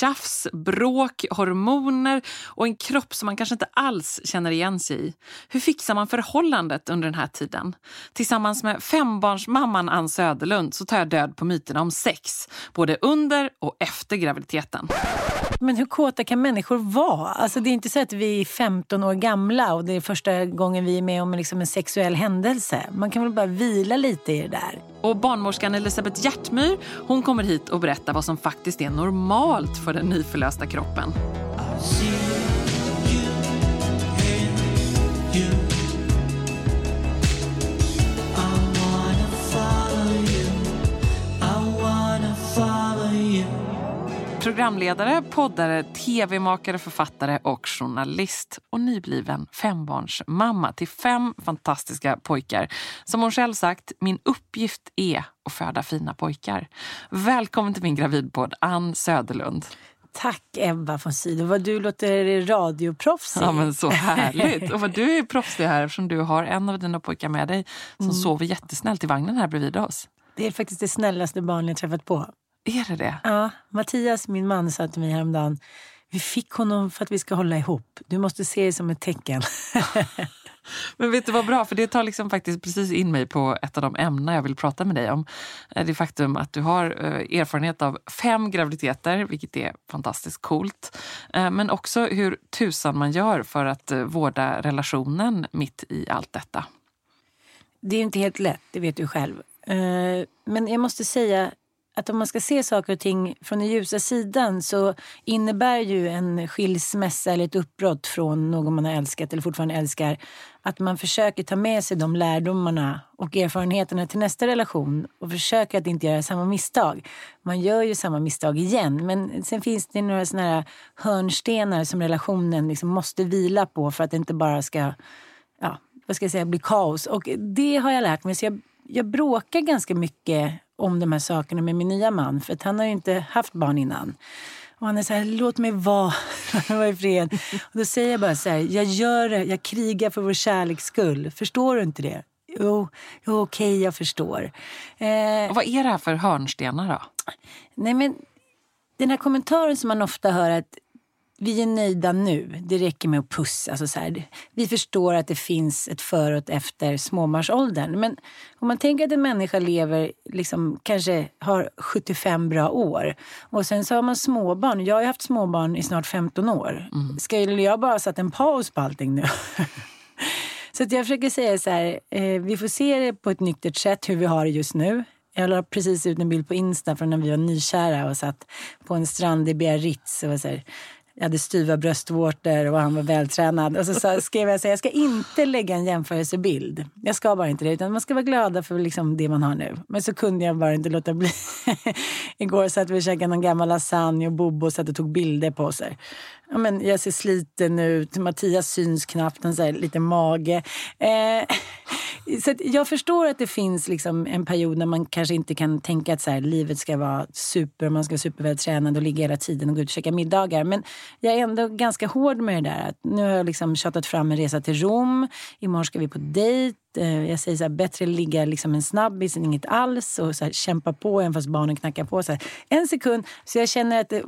tjafs, bråk, hormoner och en kropp som man kanske inte alls känner igen sig i. Hur fixar man förhållandet under den här tiden? Tillsammans med fembarnsmamman Ann Söderlund så tar jag död på myterna om sex, både under och efter graviditeten. Men hur kåta kan människor vara? Alltså det är inte så att vi är 15 år gamla och det är första gången vi är med om liksom en sexuell händelse. Man kan väl bara vila lite i det där. Och barnmorskan Elisabeth Hjärtmyr hon kommer hit och berättar vad som faktiskt är normalt för den nyförlösta kroppen. Programledare, poddare, tv-makare, författare och journalist. Och nybliven fembarnsmamma till fem fantastiska pojkar. Som hon själv sagt, min uppgift är att föda fina pojkar. Välkommen till min gravidpodd, Ann Söderlund. Tack Ebba von Sydow. Vad du låter radioproffsig. Ja, men så härligt. Och vad du är proffsig här eftersom du har en av dina pojkar med dig som mm. sover jättesnällt i vagnen här bredvid oss. Det är faktiskt det snällaste barn jag träffat på. Är det det? Ja. Mattias, min man, sa till mig häromdagen vi fick honom för att vi ska hålla ihop. Du måste se det som ett tecken. Men vet du vad bra, för det tar liksom faktiskt precis in mig på ett av de ämnen jag vill prata med dig om. Eh, det faktum att du har eh, erfarenhet av fem graviditeter, vilket är fantastiskt coolt. Eh, men också hur tusan man gör för att vårda relationen mitt i allt detta. Det är inte helt lätt, det vet du själv. Men jag måste säga att om man ska se saker och ting från den ljusa sidan så innebär ju en skilsmässa eller ett uppbrott från någon man har älskat eller fortfarande älskar att man försöker ta med sig de lärdomarna och erfarenheterna till nästa relation och försöker att inte göra samma misstag. Man gör ju samma misstag igen men sen finns det några såna här hörnstenar som relationen liksom måste vila på för att det inte bara ska ja, vad ska jag säga, bli kaos. Och det har jag lärt mig. Så jag, jag bråkar ganska mycket om de här sakerna med min nya man. För att han har ju inte haft barn innan. Och han är så här, låt mig vara, i fred. Och då säger jag bara så här, jag gör det, jag krigar för vår kärleks skull. Förstår du inte det? Jo, jo okej, okay, jag förstår. Eh, vad är det här för hörnstenar då? Nej men, den här kommentaren som man ofta hör att vi är nöjda nu. Det räcker med att pussa. Alltså så här, vi förstår att det finns ett före och efter småbarnsåldern. Men om man tänker att en människa lever, liksom, kanske har 75 bra år och sen så har man småbarn. Jag har haft småbarn i snart 15 år. Mm. Skulle jag bara satt en paus på allting nu? så att jag försöker säga så här, eh, vi får se det på ett nyktert sätt hur vi har det just nu. Jag la precis ut en bild på Insta från när vi var nykära och satt på en strand i Biarritz. Och så här, jag hade styva bröstvårtor och han var vältränad. Och så skrev jag här... jag ska inte lägga en jämförelsebild. Jag ska bara inte det. Utan man ska vara glada för liksom det man har nu. Men så kunde jag bara inte låta bli. Igår satt vi och käkade någon gammal lasagne och Bobo satt och tog bilder på sig. Ja, men jag ser sliten ut. Mattias syns knappt. En liten lite mage. Eh, så jag förstår att det finns liksom en period när man kanske inte kan tänka att så här, livet ska vara super, man ska vara supervältränad och ligga hela tiden och gå ut och käka middagar. Men jag är ändå ganska hård med det där. Att nu har jag liksom tjatat fram en resa till Rom. Imorgon ska vi på dejt. Eh, jag säger så här, bättre ligga liksom en snabbis än inget alls och så här, kämpa på även fast barnen knackar på. Så här, en sekund. Så jag känner att det,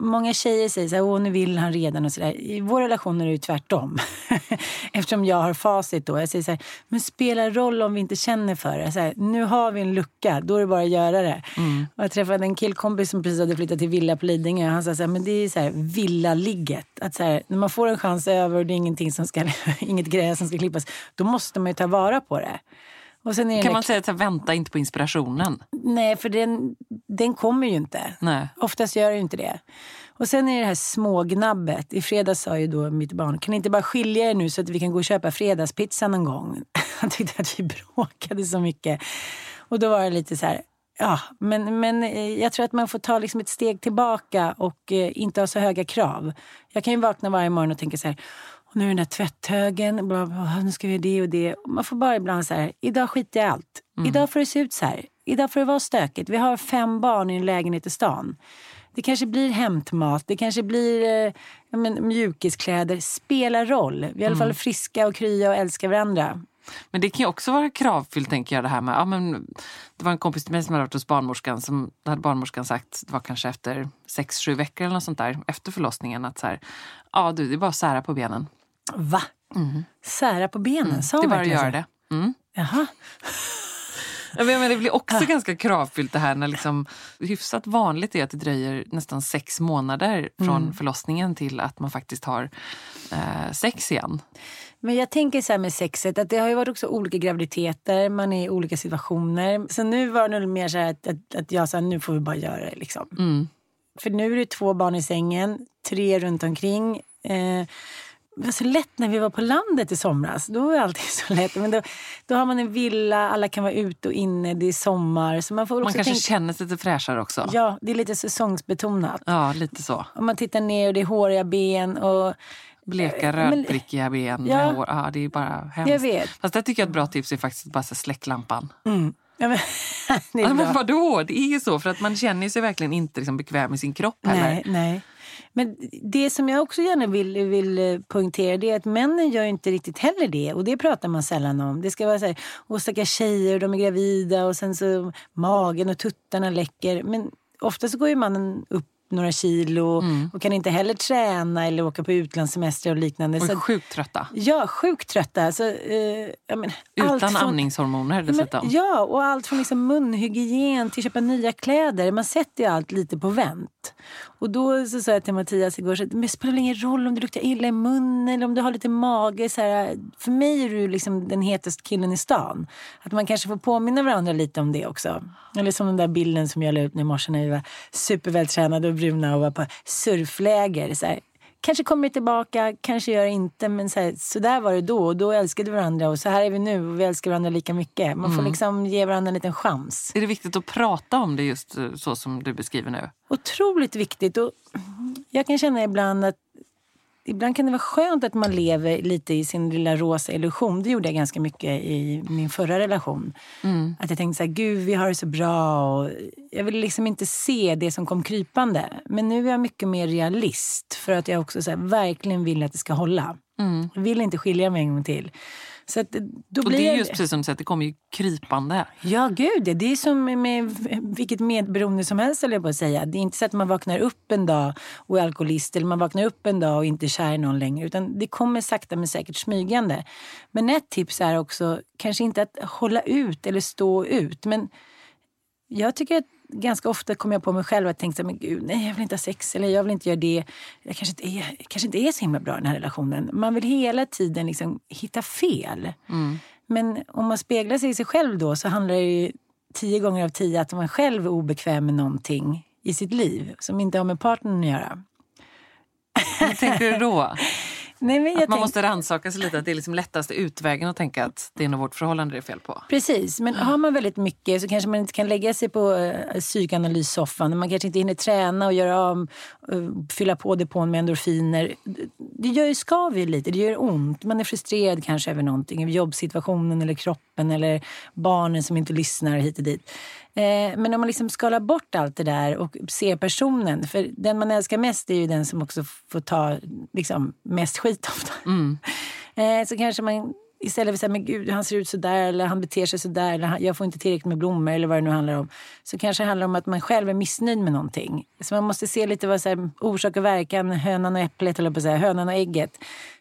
många tjejer säger så här, åh nu vill han redan och så där. I vår relation är det ju tvärtom. Eftersom jag har facit då. Jag säger så här, men spelar roll om vi inte känner för det. Så här, nu har vi en lucka, då är det bara att göra det. Mm. Och jag träffade en killkompis som precis hade flyttat till villa på Lidingö. Han sa så här, men det är så här villaligget. Att så när man får en chans över och det är ingenting som ska, inget gräs som ska klippas, då måste man ju ta vara vara på det. Och sen är kan man säga att vänta inte på inspirationen? Nej, för den, den kommer ju inte. Nej. Oftast gör ju inte det. Och sen är det det här smågnabbet. I fredags sa ju då mitt barn, kan ni inte bara skilja er nu så att vi kan gå och köpa fredagspizza någon gång? Han tyckte att vi bråkade så mycket. Och då var det lite så här, ja, men, men eh, jag tror att man får ta liksom ett steg tillbaka och eh, inte ha så höga krav. Jag kan ju vakna varje morgon och tänka så här, nu är den där tvätthögen, bla, bla, nu ska vi det och det. Man får bara ibland så här, idag skiter jag i allt. Mm. Idag får det se ut så här. Idag får det vara stökigt. Vi har fem barn i en lägenhet i stan. Det kanske blir hämtmat, det kanske blir eh, men, mjukiskläder. Spelar roll. Vi är i alla fall mm. friska och krya och älskar varandra. Men det kan ju också vara kravfyllt, tänker jag, det här med... Ja, men, det var en kompis till mig som hade varit hos barnmorskan. Som, då hade barnmorskan sagt, det var kanske efter sex, sju veckor eller något sånt där, efter förlossningen, att så här, ja du, det är bara att sära på benen. Va? Sära på benen? Sa Det är bara att göra det. Mm. Jaha. Ja, men det blir också ganska kravfyllt det här när liksom, hyfsat vanligt är att det dröjer nästan sex månader från förlossningen till att man faktiskt har eh, sex igen. Men jag tänker så här med sexet, att det har ju varit också olika graviditeter, man är i olika situationer. Så nu var det mer så att, att, att jag sa nu får vi bara göra det. Liksom. Mm. För nu är det två barn i sängen, tre runt omkring. Eh, det var så lätt när vi var på landet i somras. Då var allting så lätt. Men då, då har man en villa, alla kan vara ute och inne, det är sommar. Så man får Man kanske tänka, känner sig lite fräschare också. Ja, det är lite säsongsbetonat. Ja, lite så. Om man tittar ner och det är håriga ben och Bleka, Men- rödprickiga ben Ja. hår. Ja, det är bara hemskt. Jag vet. Fast det tycker jag ett bra tips är faktiskt att bara släck lampan. Mm. Ja, men, det är Ja, men vadå? Det är ju så. För att man känner sig verkligen inte liksom bekväm i sin kropp heller. Nej, nej. Men det som jag också gärna vill, vill eh, poängtera det är att männen gör inte riktigt heller det. Och det pratar man sällan om. Det ska vara så här, åh stackars tjejer, de är gravida och sen så magen och tuttarna läcker. Men ofta så går ju mannen upp några kilo Mm. och kan inte heller träna eller åka på utlandssemester och liknande. Och är sjukt trötta. ja, sjukt trötta. Så, eh, men, allt Utan från- amningshormoner dessutom. Men, ja, och allt från liksom munhygien till köpa nya kläder. Man sätter ju allt lite på vänt. Och då så sa jag till Mattias igår, så att, men det spelar ingen roll om du luktar illa i munnen eller om du har lite mage. Så här, för mig är du liksom den hetaste killen i stan. Att man kanske får påminna varandra lite om det också. Eller som den där bilden som jag la ut nu i morse när vi var supervältränade och bruna och var på surfläger. Så här, Kanske kommer tillbaka, kanske gör inte. Men så, här, så där var det då och då älskade vi varandra och så här är vi nu och vi älskar varandra lika mycket. Man får liksom ge varandra en liten chans. Är det viktigt att prata om det just eh, så som du beskriver nu? Otroligt viktigt. Och jag kan känna ibland att Ibland kan det vara skönt att man lever lite i sin lilla rosa illusion. Det gjorde jag ganska mycket i min förra relation. Att jag tänkte så här, gud vi har det så bra. Och jag ville liksom inte se det som kom krypande. Men nu är jag mycket mer realist. För att jag också så här, verkligen vill att det ska hålla. Jag vill inte skilja mig en gång till. Så att, då Och blir det är just precis som du säger, det kommer ju krypande. Ja, gud. Det det är som med vilket medberoende som helst, jag på att säga. Det är inte så att man vaknar upp en dag och är alkoholist eller man vaknar upp en dag och inte är kär i någon längre. Utan det kommer sakta men säkert smygande. Men ett tips är också kanske inte att hålla ut eller stå ut. Men jag tycker att ganska ofta kommer jag på mig själv att tänka men gud, nej jag vill inte ha sex eller jag vill inte göra det. Jag kanske inte är, kanske inte är så himla bra i den här relationen. Man vill hela tiden liksom hitta fel. Men om man speglar sig i sig själv då så handlar det ju tio gånger av tio att man själv är obekväm med någonting i sitt liv som inte har med partnern att göra. Hur tänker du då? Nej, men jag Att man tänk- måste rannsaka sig lite, att det är liksom lättaste utvägen att tänka att det är nog vårt förhållande det är fel på. Precis, men har man väldigt mycket så kanske man inte kan lägga sig på uh, psykoanalyssoffan. Man kanske inte hinner träna och göra om, eh, fylla på depån med endorfiner. Det gör ju skav lite, det gör ont. Man är frustrerad kanske över någonting, över jobbsituationen eller kroppen eller barnen som inte lyssnar hit och dit. Eh, men om man liksom skalar bort allt det där och ser personen, för den man älskar mest är ju den som också får ta liksom, mest skit ofta. Eh, så kanske man istället för att säga men gud han ser ut så där eller han beter sig så där eller jag får inte tillräckligt med blommor eller vad det nu handlar om. Så kanske det handlar om att man själv är missnöjd med någonting. Så man måste se lite vad så här, orsak och verkan, hönan och äpplet, eller på att säga, hönan och ägget.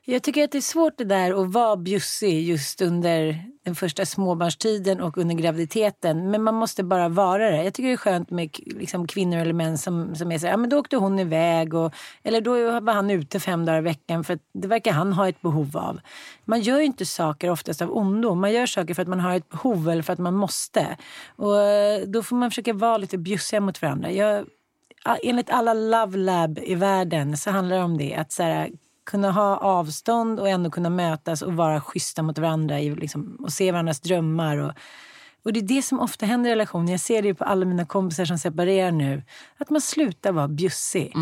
Jag tycker att det är svårt det där att vara bjussig just under den första småbarnstiden och under graviditeten. Men man måste bara vara det. Jag tycker det är skönt med liksom, kvinnor eller män som, som är så här, ja men då åkte hon iväg och, eller då var han ute fem dagar i veckan för att det verkar han ha ett behov av. Man gör ju inte saker oftast av ondo. Man gör saker för att man har ett behov eller för att man måste. Och eh, då får man försöka vara lite bjussiga mot varandra. Jag, enligt alla Love Lab i världen så handlar det om det. Att så här, kunna ha avstånd och ändå kunna mötas och vara schyssta mot varandra i, liksom, och se varandras drömmar. Och, och det är det som ofta händer i relationer. Jag ser det ju på alla mina kompisar som separerar nu. Att man slutar vara bjussig.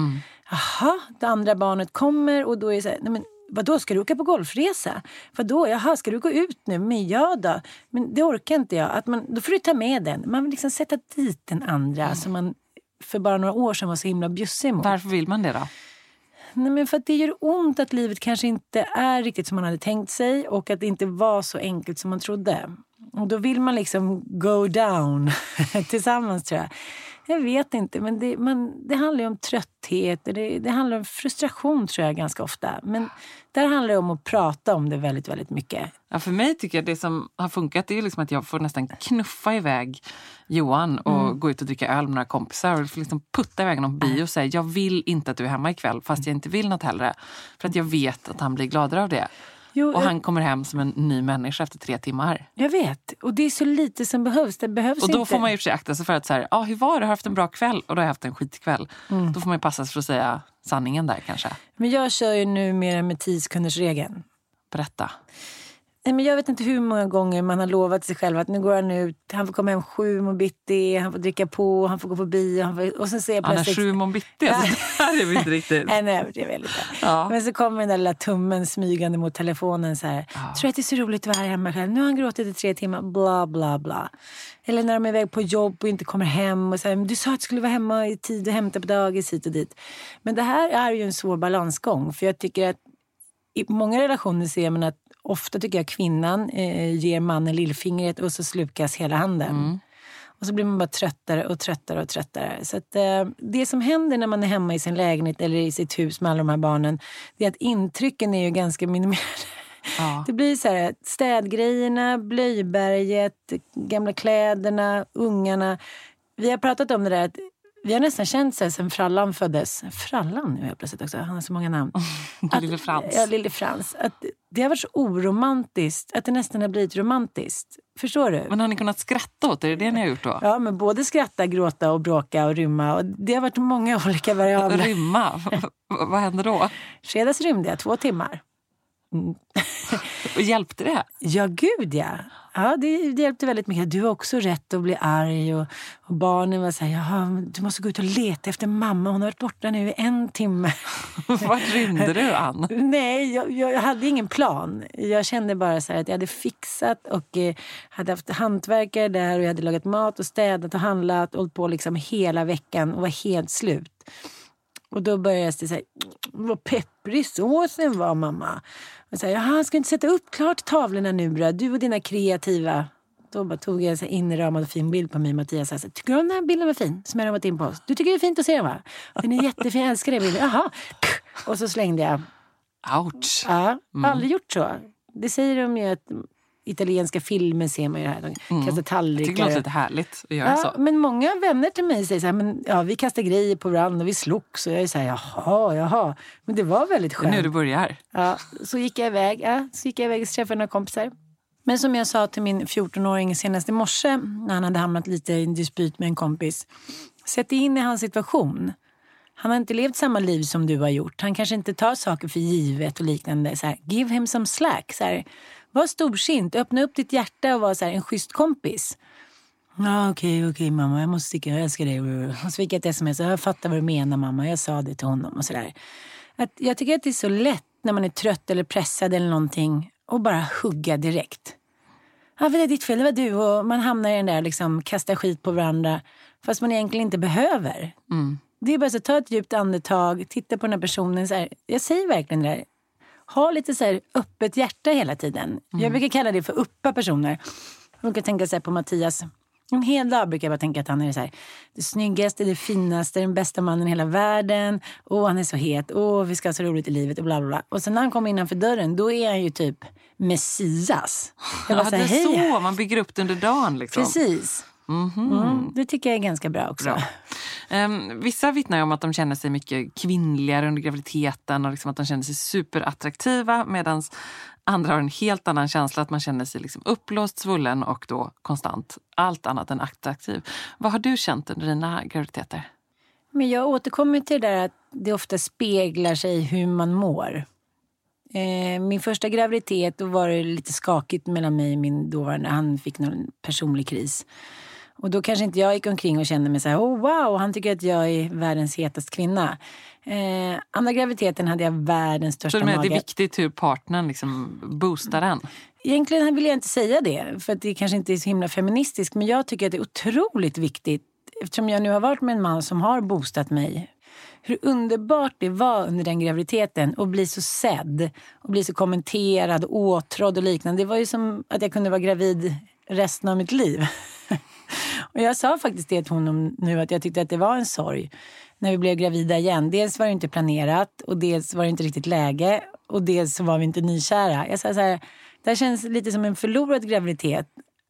Jaha, det andra barnet kommer och då är det så här, nej men Vadå, ska du åka på golfresa? Vadå, jaha, ska du gå ut nu? Men ja då, men det orkar inte jag. Att man, då får du ta med den. Man vill liksom sätta dit den andra som man för bara några år sedan var så himla bjussig mot. Varför vill man det då? Nej, men för att det gör ont att livet kanske inte är riktigt som man hade tänkt sig och att det inte var så enkelt som man trodde. Och då vill man liksom go down tillsammans tror jag. Jag vet inte, men det, man, det handlar om trötthet. Det, det handlar om frustration tror jag ganska ofta. Men där handlar det om att prata om det väldigt, väldigt mycket. Ja, för mig tycker jag det som har funkat är liksom att jag får nästan knuffa iväg Johan och mm. gå ut och dricka öl med några kompisar och liksom putta iväg honom på bio och säga jag vill inte att du är hemma ikväll fast jag inte vill något hellre. För att jag vet att han blir gladare av det. Jo, och han kommer hem som en ny människa efter tre timmar. Jag vet. Och det är så lite som behövs. Det behövs och då inte. får man ju akta sig för att säga, ah, hur var det? Har du haft en bra kväll? Och då har jag haft en skitkväll. Mm. Då får man passa sig för att säga sanningen där kanske. Men jag kör ju numera med tidskundersregeln. Berätta. Nej, men jag vet inte hur många gånger man har lovat sig själv att nu går han ut, han får komma hem sju om bitti, han får dricka på, han får gå på bio. Han får, och sen ser jag plötsligt... Han är sju om bitti, alltså, där är vi inte riktigt. Nej, nu överdriver jag lite. Ja. Men så kommer den där lilla tummen smygande mot telefonen så här. Ja. Tror att det är så roligt att vara här hemma själv. Nu har han gråtit i tre timmar, bla bla bla. Eller när de är iväg på jobb och inte kommer hem och så här, du sa att du skulle vara hemma i tid och hämta på dagis hit och dit. Men det här är ju en svår balansgång för jag tycker att i många relationer ser man att ofta tycker jag kvinnan eh, ger mannen lillfingret och så slukas hela handen. Mm. Och så blir man bara tröttare och tröttare och tröttare. Så att, eh, det som händer när man är hemma i sin lägenhet eller i sitt hus med alla de här barnen, det är att intrycken är ju ganska minimerade. Ja. Det blir så här, städgrejerna, blöjberget, gamla kläderna, ungarna. Vi har pratat om det där att vi har nästan känt så här sen Frallan föddes. Frallan nu helt plötsligt också, han har så många namn. Lille Frans. Ja, Lille Frans. Att det har varit så oromantiskt att det nästan har blivit romantiskt. Förstår du? Men har ni kunnat skratta åt det? Är det det ni har gjort då? Ja, men både skratta, gråta och bråka och rymma. Och det har varit många olika variabler. rymma? Vad hände då? Fredags rymde jag två timmar. Mm. och hjälpte det? Ja, gud ja. Ja, det, det hjälpte väldigt mycket. Du har också rätt att bli arg. Och, och barnen var så här, du måste gå ut och leta efter mamma. Hon har varit borta nu i en timme. Vart rymde du, Ann? Nej, jag, jag, hade ingen plan. Jag kände bara så att jag hade fixat och eh, hade haft hantverkare där och jag hade lagat mat och städat och handlat och hållit på liksom hela veckan och var helt slut. Och då började jag säga, vad pepprig såsen var mamma. Och så här, Jaha, ska inte sätta upp klart tavlorna nu då? Du och dina kreativa... Då bara tog jag en så inramad och fin bild på mig och Mattias. Så här, tycker du den här bilden var fin? Som jag varit in på. Du tycker det är fint att se den va? Den är jättefin, jag älskar den bilden. Jaha. Och så slängde jag. Ouch. Ja, mm. aldrig gjort så. Det säger de ju att italienska filmer ser man ju här. De mm. kastar tallrikar. Jag tycker det låter lite härligt att göra ja, så. Men många vänner till mig säger så här, men, ja, vi kastar grejer på varandra och vi slogs. Och jag är så här, jaha, jaha. Men det var väldigt skönt. Det är nu det börjar. Ja, så gick jag iväg. Ja, så gick jag iväg och träffade några kompisar. Men som jag sa till min 14-åring senast i morse när han hade hamnat lite i en dispyt med en kompis. Sätt dig in i hans situation. Han har inte levt samma liv som du har gjort. Han kanske inte tar saker för givet och liknande. Så här, give him some slack. Så här, var storsint, öppna upp ditt hjärta och var så en schysst kompis. Ja, okej, okay, okej okay, mamma, jag måste sticka, jag älskar dig. Och så fick jag ett sms, jag fattar vad du menar mamma, jag sa det till honom och sådär. jag tycker att det är så lätt när man är trött eller pressad eller någonting och bara hugga direkt. Ja, det är ditt fel, det var du. Och man hamnar i den där liksom, kasta skit på varandra fast man egentligen inte behöver. Mm. Det är bara att ta ett djupt andetag, titta på den här personen. Så här, jag säger verkligen det där ha lite så här öppet hjärta hela tiden. Mm. Jag brukar kalla det för uppa personer. Jag brukar tänka så på Mattias. En hel dag brukar jag bara tänka att han är så här, det snyggaste, det finaste, den bästa mannen i hela världen. Åh, han är så het. Åh, vi ska ha så roligt i livet och bla bla bla. Och sen när han kommer innanför dörren, då är han ju typ Messias. Jag bara, ja, det är så, man bygger upp det under dagen. Liksom. Precis. Mm -hmm. mm, det tycker jag är ganska bra också. Bra. Um, vissa vittnar om att de känner sig mycket kvinnligare under graviditeten och liksom att de känner sig superattraktiva medan andra har en helt annan känsla, att man känner sig liksom upplåst, svullen och då konstant allt annat än attraktiv. Vad har du känt under dina graviditeter? Men jag återkommer till det där att det ofta speglar sig hur man mår. Eh, min första graviditet då var det lite skakigt mellan mig och min dåvarande. Han fick någon personlig kris. Och då kanske inte jag gick omkring och kände mig så här, oh wow, han tycker att jag är världens hetaste kvinna. Eh, andra graviditeten hade jag världens största så mage. Det är viktigt hur partnern liksom boostar den? Egentligen vill jag inte säga det, för att det kanske inte är så himla feministiskt. Men jag tycker att det är otroligt viktigt, eftersom jag nu har varit med en man som har boostat mig hur underbart det var under den graviditeten att bli så sedd och bli så kommenterad, åtrådd och liknande. Det var ju som att jag kunde vara gravid resten av mitt liv. och jag sa faktiskt det till honom nu att jag tyckte att det var en sorg när vi blev gravida igen. Dels var det inte planerat och dels var det inte riktigt läge och dels var vi inte nykära. Jag sa så här, det här känns lite som en förlorad graviditet.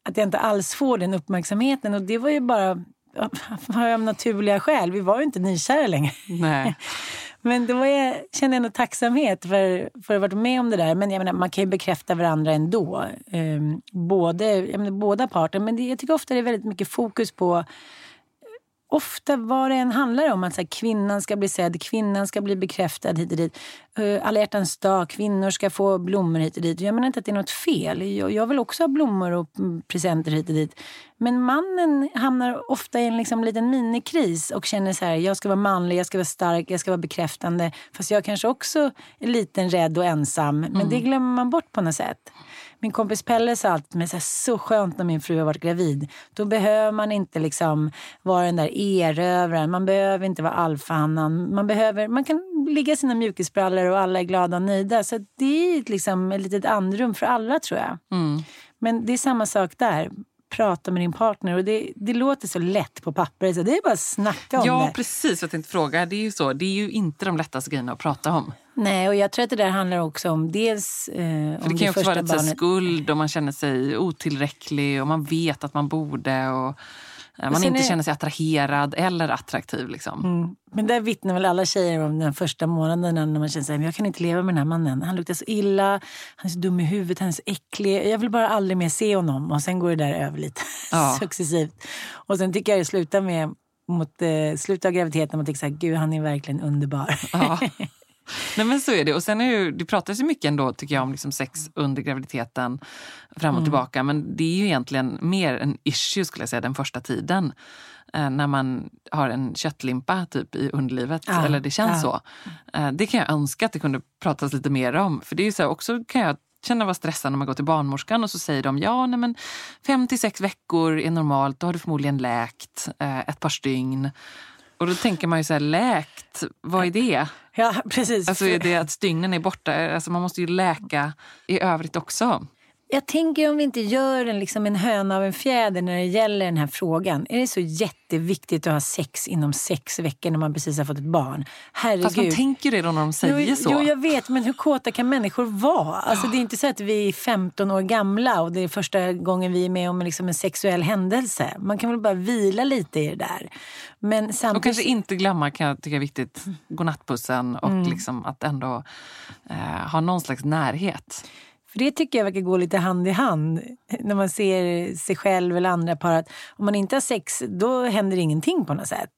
Att jag inte alls får den uppmärksamheten och det var ju bara av naturliga skäl. Vi var ju inte nykära längre. Nej. Men då jag, kände jag ändå tacksamhet för, för att ha varit med om det där. Men jag menar, man kan ju bekräfta varandra ändå. Um, både, jag menar, båda parter. Men det, jag tycker ofta det är väldigt mycket fokus på ofta vad det än handlar om. Att så här, kvinnan ska bli sedd, kvinnan ska bli bekräftad hit och dit. Uh, alla hjärtans dag, kvinnor ska få blommor hit och dit. Jag menar inte att det är något fel. Jag, jag vill också ha blommor och presenter hit och dit. Men mannen hamnar ofta i en liksom liten minikris och känner så här, jag ska vara manlig, jag ska vara stark, jag ska vara bekräftande. Fast jag kanske också är liten, rädd och ensam. Men mm. det glömmer man bort på något sätt. Min kompis Pelle sa alltid men så, här, så skönt när min fru har varit gravid. Då behöver man inte liksom vara den där erövraren. Man behöver inte vara alfahannan. Man, behöver, man kan ligga i sina mjukisbrallor och alla är glada och nöjda. Så det är liksom ett litet andrum för alla tror jag. Mm. Men det är samma sak där prata med din partner. Och det, det låter så lätt på papper. Så det är bara att snacka om ja, det. Ja, precis. Jag tänkte fråga. Det är ju så. Det är ju inte de lättaste grejerna att prata om. Nej, och jag tror att det där handlar också om dels eh, För Det kan ju också vara lite barnet. skuld och man känner sig otillräcklig och man vet att man borde. Och, man inte är... känner sig attraherad eller attraktiv. Liksom. Mm. Men där vittnar väl alla tjejer om den första månaden när man känner att jag kan inte leva med den här mannen. Han luktar så illa, han är så dum i huvudet, han är så äcklig. Jag vill bara aldrig mer se honom. Och sen går det där över lite ja. successivt. Och sen tycker jag det slutar med mot eh, slutet av graviditeten man tänker gud han är verkligen underbar. Ja. Nej men så är det. Och sen är ju, det pratas ju mycket ändå tycker jag om liksom sex under graviditeten fram och mm. tillbaka. Men det är ju egentligen mer en issue skulle jag säga den första tiden. Eh, när man har en köttlimpa typ i underlivet. Ja, eller det känns ja. så. Eh, det kan jag önska att det kunde pratas lite mer om. För det är ju så också kan jag känna vara stressad när man går till barnmorskan och så säger de ja, nej men fem till sex veckor är normalt, då har du förmodligen läkt eh, ett par stygn. Och då tänker man ju så här, läkt, vad är det? Ja, precis. Alltså är det att stygnen är borta? Alltså man måste ju läka i övrigt också. Jag tänker om vi inte gör en, liksom en höna av en fjäder när det gäller den här frågan. Är det så jätteviktigt att ha sex inom sex veckor när man precis har fått ett barn? Herregud. Fast man tänker det då när de säger jo, så. Jo, jag vet. Men hur kåta kan människor vara? Alltså, det är inte så att vi är 15 år gamla och det är första gången vi är med om liksom en sexuell händelse. Man kan väl bara vila lite i det där. Men samtidigt... Och kanske inte glömma, kan jag tycka är viktigt, godnattpussen och mm. liksom att ändå eh, ha någon slags närhet. För det tycker jag verkar gå lite hand i hand när man ser sig själv eller andra par. Att om man inte har sex, då händer ingenting på något sätt.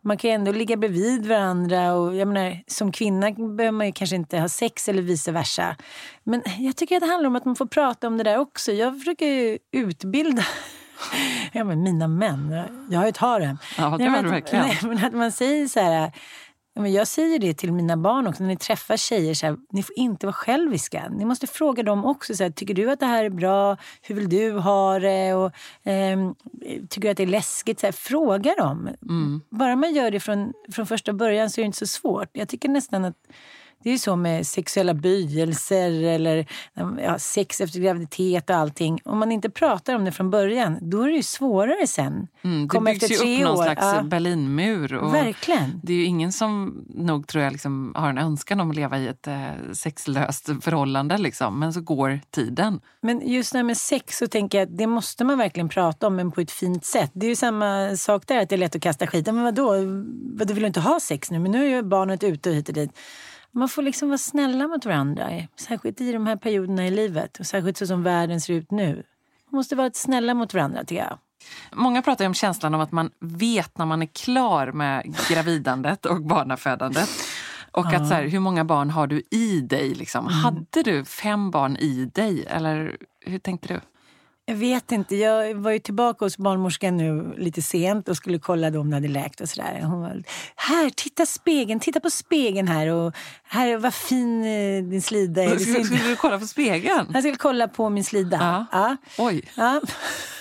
Man kan ändå ligga bredvid varandra och jag menar, som kvinna behöver man ju kanske inte ha sex eller vice versa. Men jag tycker att det handlar om att man får prata om det där också. Jag försöker utbilda ja, men mina män. Jag har ju ett harem. Ja, det du verkligen. Nej, men att man säger så här men jag säger det till mina barn också när ni träffar tjejer. Så här, ni får inte vara själviska. Ni måste fråga dem också. Så här, tycker du att det här är bra? Hur vill du ha det? Och, eh, tycker du att det är läskigt? Så här, fråga dem. Mm. Bara man gör det från, från första början så är det inte så svårt. Jag tycker nästan att det är ju så med sexuella böjelser eller ja, sex efter graviditet och allting. Om man inte pratar om det från början, då är det ju svårare sen. Mm, det byggs ju upp någon år. slags ja. Berlinmur. Och Verkligen. Det är ju ingen som nog tror jag liksom, har en önskan om att leva i ett eh, sexlöst förhållande. Liksom. Men så går tiden. Men just när med sex så tänker jag att det måste man verkligen prata om, men på ett fint sätt. Det är ju samma sak där, att det är lätt att kasta skiten. Men vadå, vadå vill du inte ha sex nu? Men nu är ju barnet ute och hit och dit. Man får liksom vara snälla mot varandra, särskilt i de här perioderna i livet och särskilt så som världen ser ut nu. Man måste vara snälla mot varandra, tycker jag. Många pratar om känslan av att man vet när man är klar med gravidandet och barnafödandet. Och ja. att så här, hur många barn har du i dig? Liksom? Mm. Hade du fem barn i dig? Eller hur tänkte du? Jag vet inte. Jag var ju tillbaka hos barnmorskan nu lite sent och skulle kolla om det hade läkt och sådär. Hon var, här, titta spegeln, titta på spegeln här och här, vad fin eh, din slida är. Skulle, skulle du kolla på spegeln? Jag skulle kolla på min slida. Ja. ja. Oj. Ja.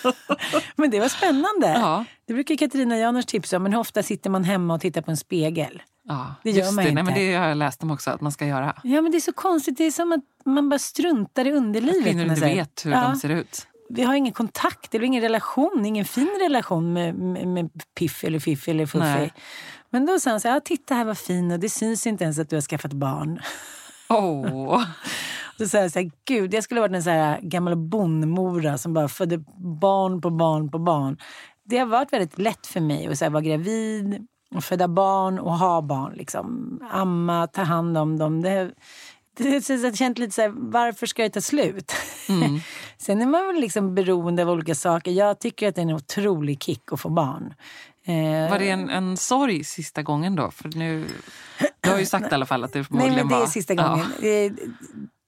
Men det var spännande. Ja. Det brukar Katarina Janouch tipsa om, men hur ofta sitter man hemma och tittar på en spegel? Ja, Det gör man det. inte. Nej, men det har jag läst om också att man ska göra. Ja, men det är så konstigt. Det är som att man bara struntar i underlivet. Kvinnor Man inte vet hur ja, de ser ut. Vi har ingen kontakt eller ingen relation, ingen fin relation med, med, med Piff eller Fiff eller Fuffi. Nej. Men då sa han så här, ja, titta här vad fin och det syns inte ens att du har skaffat barn. Åh, Då sa jag så här, gud, jag skulle ha varit en så här gammal bondmora som bara födde barn på barn på barn. Det har varit väldigt lätt för mig att så här, vara gravid, och föda barn och ha barn. Liksom. Amma, ta hand om dem. Det, det, jag känt lite så här, varför ska det ta slut? Sen är man väl liksom beroende av olika saker. Jag tycker att det är en otrolig kick att få barn. Eh, var det en, en sorg sista gången då? För nu, du har ju sagt i alla fall att det Nej, förmodligen men det är var... sista Ja. gången. Eh,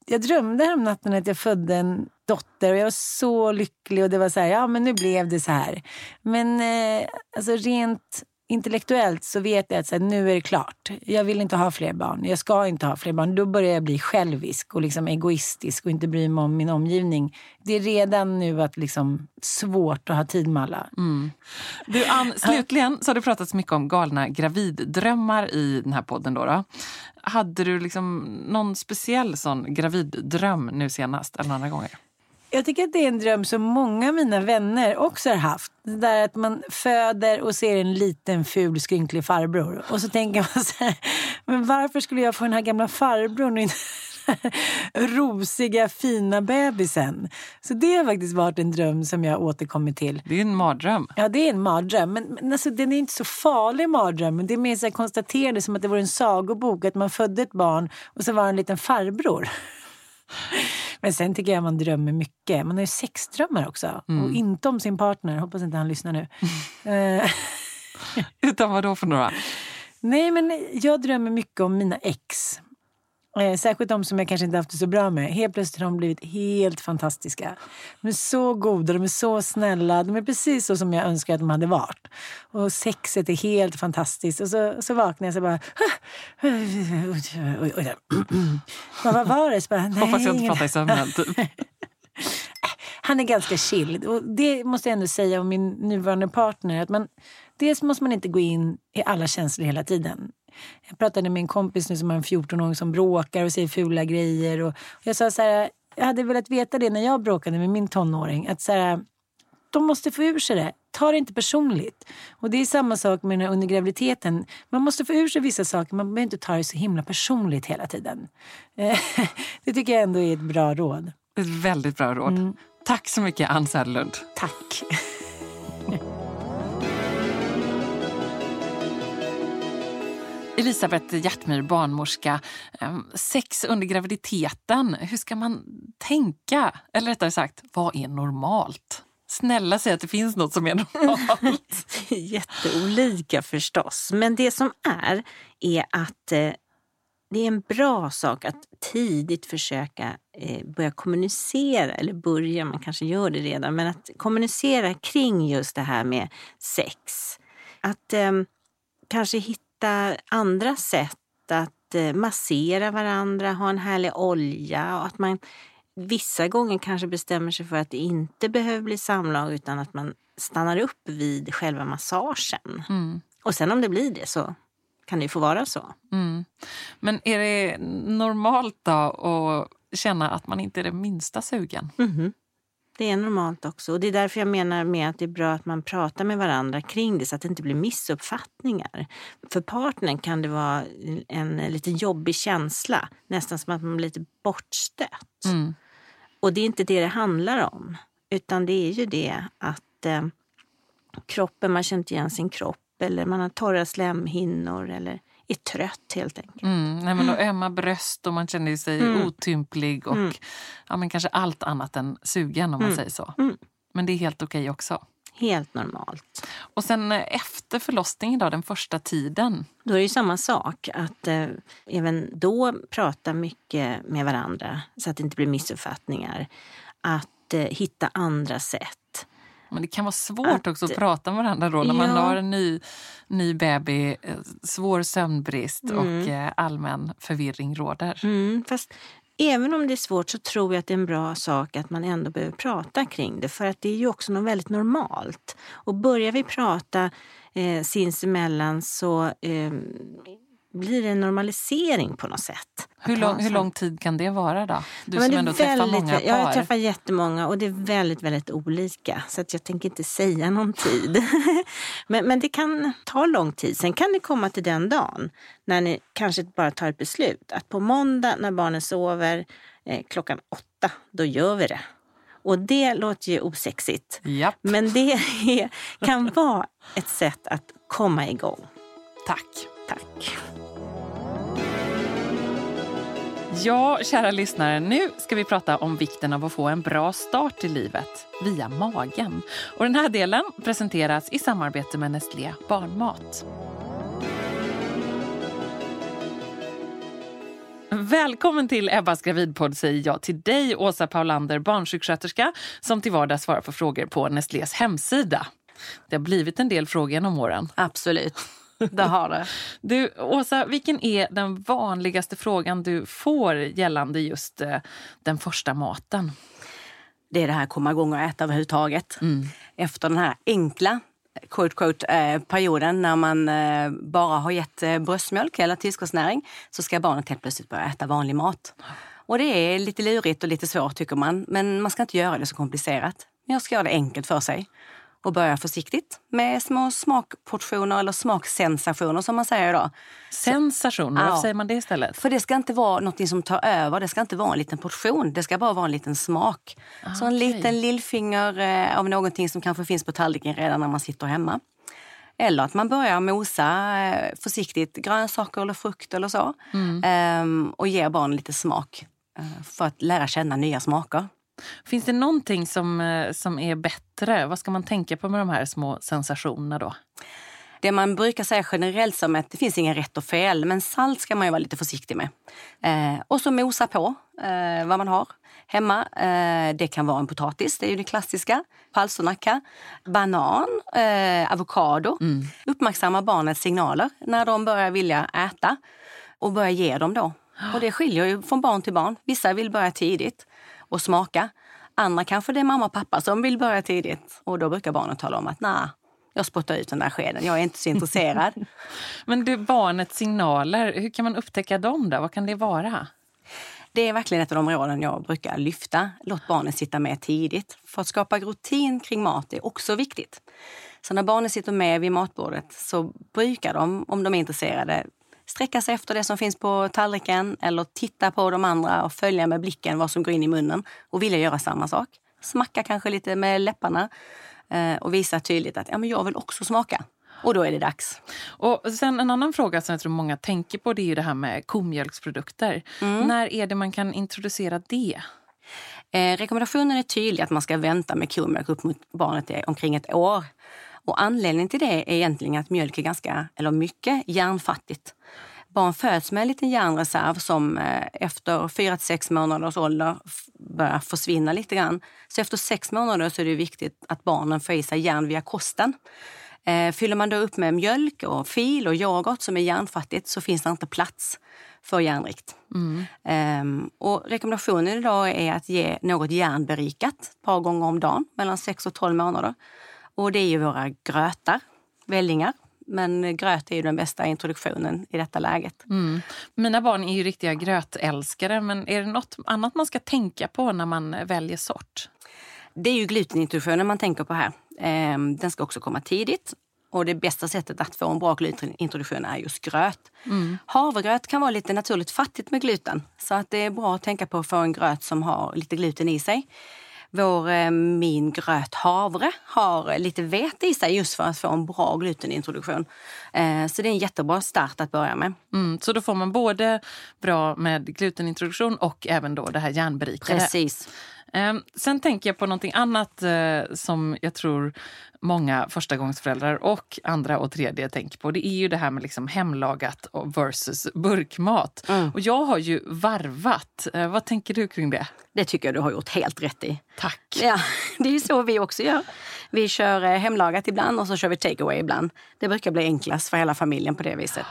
Jag drömde häromnatten att jag födde en dotter och jag var så lycklig och det var så här, ja men nu blev det så här. Men eh, alltså rent intellektuellt så vet jag att så här, nu är det klart. Jag vill inte ha fler barn. Jag ska inte ha fler barn. Då börjar jag bli självisk och liksom egoistisk och inte bry mig om min omgivning. Det är redan nu att liksom svårt att ha tid med alla. Du Ann, slutligen så har det pratats mycket om galna graviddrömmar i den här podden. Då, då. Hade du liksom någon speciell sån graviddröm nu senast eller andra gånger? Jag tycker att det är en dröm som många av mina vänner också har haft. Det där att man föder och ser en liten ful skrynklig farbror. Och så tänker man så här, men varför skulle jag få den här gamla farbrorn och inte den här rosiga fina bebisen? Så det har faktiskt varit en dröm som jag återkommit till. Det är en mardröm. Ja, det är en mardröm. Men, men alltså, den är inte så farlig mardröm. Men Det är mer så här konstaterande som att det vore en sagobok. Att man födde ett barn och så var det en liten farbror. Men sen tycker jag man drömmer mycket. Man har ju sexdrömmar också. Och inte om sin partner. Hoppas inte han lyssnar nu. Eh, Utan vad då för några? Nej, men jag drömmer mycket om mina ex. Eh, särskilt de som jag kanske inte haft det så bra med. Helt plötsligt har de blivit helt fantastiska. De är så goda, de är så snälla. De är precis så som jag önskar att de hade varit. Och sexet är helt fantastiskt. Och så, så vaknar jag så bara... Oj. Vad var det? Så bara, nej, Hoppas jag inte pratar i sömnen. Typ. han är ganska chill. Och det måste jag ändå säga om min nuvarande partner. Att man, dels måste man inte gå in i alla känslor hela tiden. Jag pratade med en kompis nu som har en 14-åring som bråkar och säger fula grejer. Och jag sa så här, jag hade velat veta det när jag bråkade med min tonåring. Att så här, de måste få ur sig det. Ta det inte personligt. Och det är samma sak med under graviditeten. Man måste få ur sig vissa saker. Man behöver inte ta det så himla personligt hela tiden. Eh, Det tycker jag ändå är ett bra råd. Ett väldigt bra råd. Tack så mycket, Ann Söderlund. Tack. Elisabeth Hjärtmyr, barnmorska. Ehm, sex under graviditeten, hur ska man tänka? Eller rättare sagt, vad är normalt? Snälla säg att det finns något som är normalt. Jätteolika förstås. Men det som är, är att eh, det är en bra sak att tidigt försöka eh, börja kommunicera, eller börja, man kanske gör det redan, men att kommunicera kring just det här med sex. Att eh, kanske hitta andra sätt att eh, massera varandra, ha en härlig olja och att man vissa gånger kanske bestämmer sig för att det inte behöver bli samlag utan att man stannar upp vid själva massagen. Mm. Och sen om det blir det så kan det ju få vara så. Mm. Men är det normalt då att känna att man inte är det minsta sugen? Mhm. Det är normalt också. Och det är därför jag menar med att det är bra att man pratar med varandra kring det så att det inte blir missuppfattningar. För partnern kan det vara en lite jobbig känsla, nästan som att man blir lite bortstött. Mm. Och det är inte det det handlar om. Utan det är ju det att eh, kroppen, man känner inte igen sin kropp eller man har torra slemhinnor eller är trött helt enkelt. Mm. Nej, men då ömma bröst och man känner sig Mm. otymplig och Mm. ja, men kanske allt annat än sugen om man Mm. säger så. Mm. Men det är helt okej också. Helt normalt. Och sen eh, efter förlossningen, då, den första tiden. Då är det samma sak, att eh, även då prata mycket med varandra så att det inte blir missuppfattningar. Att eh, hitta andra sätt. Men det kan vara svårt Att- också att prata med varandra då när man Ja. har en ny, ny bebis, eh, svår sömnbrist Mm. och eh, allmän förvirring råder. Mm, fast även om det är svårt så tror jag att det är en bra sak att man ändå behöver prata kring det. För att det är ju också något väldigt normalt. Och börjar vi prata eh, sinsemellan så eh, blir det en normalisering på något sätt. Hur lång, hur lång tid kan det vara då? Du Ja, som ändå träffar väldigt- många par. Ja, jag träffar jättemånga och det är väldigt, väldigt olika. Så att jag tänker inte säga någon tid. men, men det kan ta lång tid. Sen kan det komma till den dagen när ni kanske bara tar ett beslut. Att på måndag när barnen sover eh, klockan åtta, då gör vi det. Och det låter ju osexigt. Japp, Men det är, kan vara ett sätt att komma igång. tack. Tack. Ja, kära lyssnare, nu ska vi prata om vikten av att få en bra start i livet via magen. Och den här delen presenteras i samarbete med Nestlé Barnmat. Välkommen till Ebbas gravidpodd säger jag till dig, Åsa Paulander, barnsjuksköterska som till vardags svarar på frågor på Nestlés hemsida. Det har blivit en del frågor genom åren. Absolut, det har det. Du, Åsa, vilken är den vanligaste frågan du får gällande just eh, den första maten? Det är det här att komma igång och äta överhuvudtaget. Efter den här enkla quote, quote, eh, perioden när man eh, bara har gett eh, bröstmjölk eller tillskottsnäring så ska barnet helt plötsligt börja äta vanlig mat. Och det är lite lurigt och lite svårt tycker man, men man ska inte göra det så komplicerat. Jag ska göra det enkelt för sig och börja försiktigt med små smakportioner eller smaksensationer som man säger idag. Sensationer, varför Ja. säger man det istället? För det ska inte vara något som tar över, det ska inte vara en liten portion, det ska bara vara en liten smak. Så en liten lillfinger eh, av någonting som kanske finns på tallriken redan när man sitter hemma. Eller att man börjar mosa eh, försiktigt grönsaker eller frukt eller så. Ehm, och ger barnen lite smak eh, för att lära känna nya smaker. Finns det någonting som, eh, som är bättre? Vad ska man tänka på med de här små sensationerna då? Det man brukar säga generellt som att det finns ingen rätt och fel, men salt ska man ju vara lite försiktig med. Eh, och så mosa på eh, vad man har hemma. Eh, det kan vara en potatis, det är ju det klassiska. Palsternacka, banan, eh, avokado. Uppmärksamma barnets signaler när de börjar vilja äta och börja ge dem då. Och det skiljer ju från barn till barn. Vissa vill börja tidigt och smaka. Andra kanske det är mamma och pappa som vill börja tidigt. Och då brukar barnen tala om att nej, jag spottar ut den där skeden. Jag är inte så intresserad. Men du, barnets signaler, hur kan man upptäcka dem? Då? Vad kan det vara? Det är verkligen ett av de områden jag brukar lyfta. Låt barnen sitta med tidigt. För att skapa rutin kring mat är också viktigt. Så när barnen sitter med vid matbordet så brukar de, om de är intresserade, sträcka sig efter det som finns på tallriken eller titta på de andra och följa med blicken vad som går in i munnen och vilja göra samma sak. Smacka kanske lite med läpparna eh, och visa tydligt att ja, men jag vill också smaka. Och då är det dags. Och sen en annan fråga som jag tror många tänker på det är ju det här med komjölksprodukter. När är det man kan introducera det? Eh, rekommendationen är tydlig att man ska vänta med komjölk upp mot barnet är omkring ett år. Och anledningen till det är egentligen att mjölk är ganska, eller mycket, järnfattigt. Barn föds med en liten järnreserv som eh, efter 4 till 6 månaders ålder börjar försvinna lite grann. Så efter sex månader så är det viktigt att barnen får i sig järn via kosten. Eh, fyller man då upp med mjölk och fil och yoghurt som är järnfattigt så finns det inte plats för järnrikt. Ehm, och rekommendationen idag är att ge något järnberikat ett par gånger om dagen mellan 6 och 12 månader. Och det är ju våra grötar, vällingar. Men gröt är ju den bästa introduktionen i detta läget. Mm. Mina barn är ju riktiga grötälskare, men är det något annat man ska tänka på när man väljer sort? Det är ju glutenintroduktionen man tänker på här. Ehm, den ska också komma tidigt. Och det bästa sättet att få en bra glutenintroduktion är just gröt. Havregröt kan vara lite naturligt fattigt med gluten. Så att det är bra att tänka på att få en gröt som har lite gluten i sig. Vår eh, min gröt havre har lite vete i sig just för att få en bra glutenintroduktion. Eh, så det är en jättebra start att börja med. Mm, så då får man både bra med glutenintroduktion och även då det här järnberikade. Precis. Ehm, Sen tänker jag på någonting annat eh, som jag tror många förstagångsföräldrar och andra och tredje tänker på. Det är ju det här med liksom hemlagat versus burkmat. Och jag har ju varvat. Eh, vad tänker du kring det? Det tycker jag du har gjort helt rätt i. Tack. Ja, det är ju så vi också gör. Vi kör eh, hemlagat ibland och så kör vi takeaway ibland. Det brukar bli enklast för hela familjen på det viset.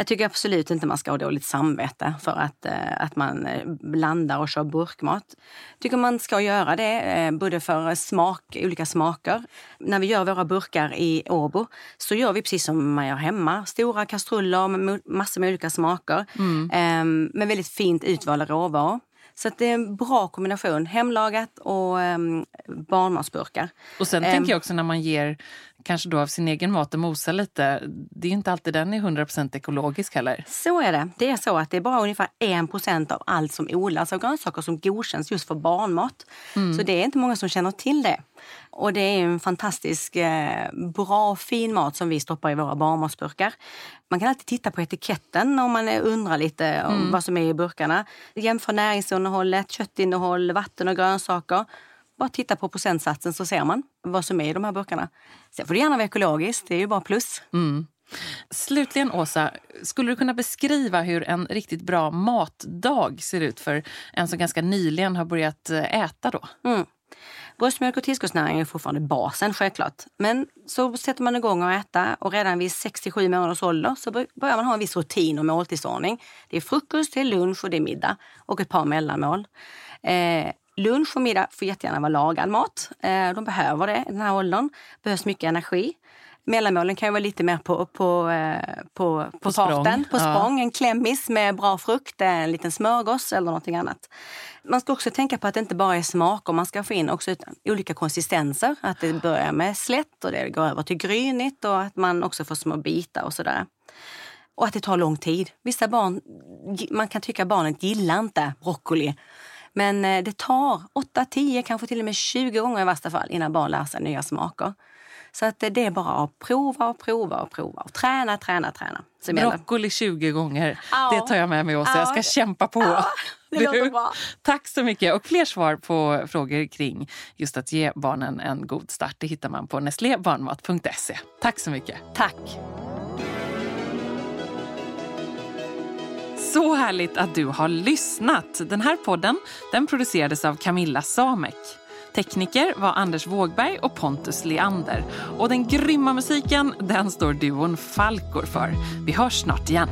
Jag tycker absolut inte man ska ha dåligt samvete för att, eh, att man eh, blandar och kör burkmat. Jag tycker man ska göra det, eh, både för smak, olika smaker. När vi gör våra burkar i Åbo så gör vi precis som man gör hemma. Stora kastruller med massor med olika smaker. Mm. Med väldigt fint utvalda råvaror. Så det är en bra kombination. Hemlagat och um, barnmatsburkar. Och sen um, tänker jag också när man ger kanske då av sin egen mat och mosar lite. Det är inte alltid den är 100% ekologisk heller. Så är det. Det är så att det är bara ungefär 1% av allt som odlas av grönsaker som godkänns just för barnmat. Mm. Så det är inte många som känner till det. Och det är en fantastisk eh, bra fin mat som vi stoppar i våra barnmatsburkar. Man kan alltid titta på etiketten om man undrar lite om mm. vad som är i burkarna. Jämför näringsinnehållet, köttinnehåll, vatten och grönsaker. Bara titta på procentsatsen så ser man vad som är i de här burkarna. Sen får det gärna vara ekologiskt, det är ju bara plus. Mm. Slutligen, Åsa, skulle du kunna beskriva hur en riktigt bra matdag ser ut för en som ganska nyligen har börjat eh, äta? då? Mm. Bröstmjölk och tillskottsnäring är fortfarande basen självklart. Men så sätter man igång att äta och redan vid 67 månaders ålder så börjar man ha en viss rutin och måltidsordning. Det är frukost, det är lunch och det är middag och ett par mellanmål. Eh, lunch och middag får jättegärna vara lagad mat. Eh, de behöver det i den här åldern. Det behövs mycket energi. Mellanmålen kan ju vara lite mer på, på, eh, på, på, på farten, på språng. Ja. En klämmis med bra frukt, en liten smörgås eller någonting annat. Man ska också tänka på att det inte bara är smaker, man ska få in också olika konsistenser. Att det börjar med slätt och det går över till grynigt och att man också får små bitar och sådär. Och att det tar lång tid. Vissa barn, man kan tycka att barnet gillar inte broccoli. Men eh, det tar 8, 10, kanske till och med 20 gånger i värsta fall innan barn lär sig nya smaker. Så att det är bara att prova och prova och prova och träna, träna, träna. Broccoli 20 gånger, ja. det tar jag med mig också. Ja. Jag ska kämpa på. Ja, det låter bra. Tack så mycket. Och fler svar på frågor kring just att ge barnen en god start det hittar man på nestlébarnmat.se. Tack så mycket. Tack. Så härligt att du har lyssnat. Den här podden den producerades av Camilla Samek. Tekniker var Anders Wågberg och Pontus Leander. Och den grymma musiken den står duon Falkor för. Vi hörs snart igen.